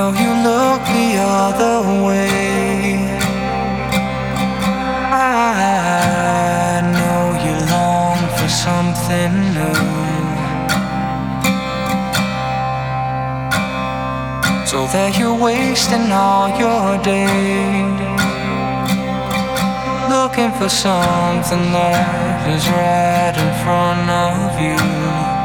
know you look the other way. I know you long for something new. So that you're wasting all your days looking for something that is right in front of you.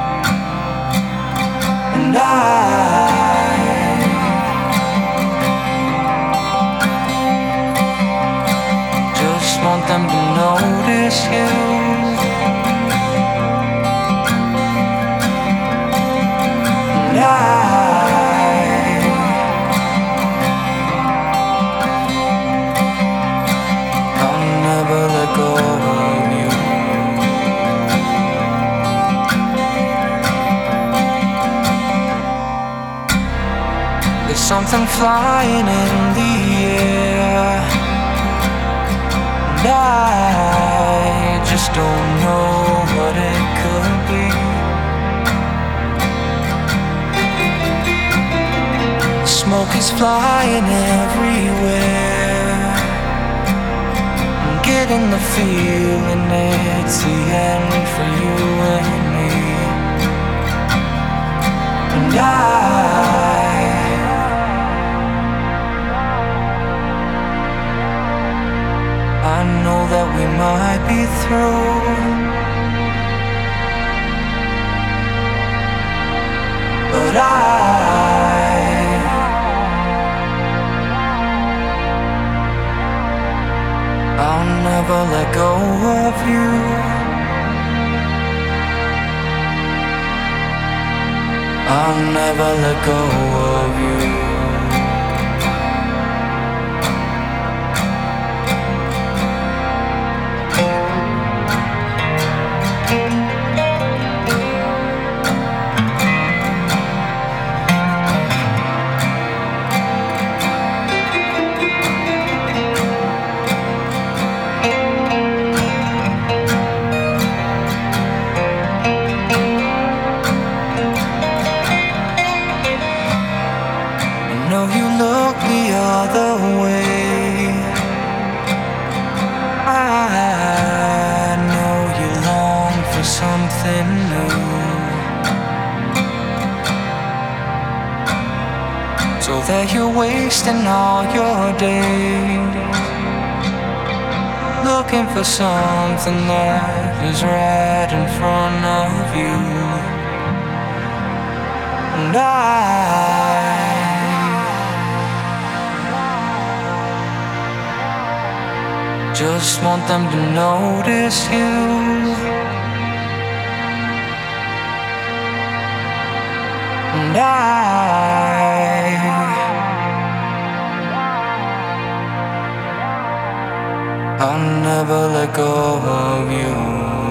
Something flying in the air, and I just don't know what it could be. Smoke is flying everywhere. I'm getting the feeling it's the end for you and me. And I through. But I I'll never let go of you. I'll never let go of you. Other way. I know you long for something new. So that you're wasting all your days looking for something that is right in front of you. And I just want them to notice you. And I I'll never let go of you.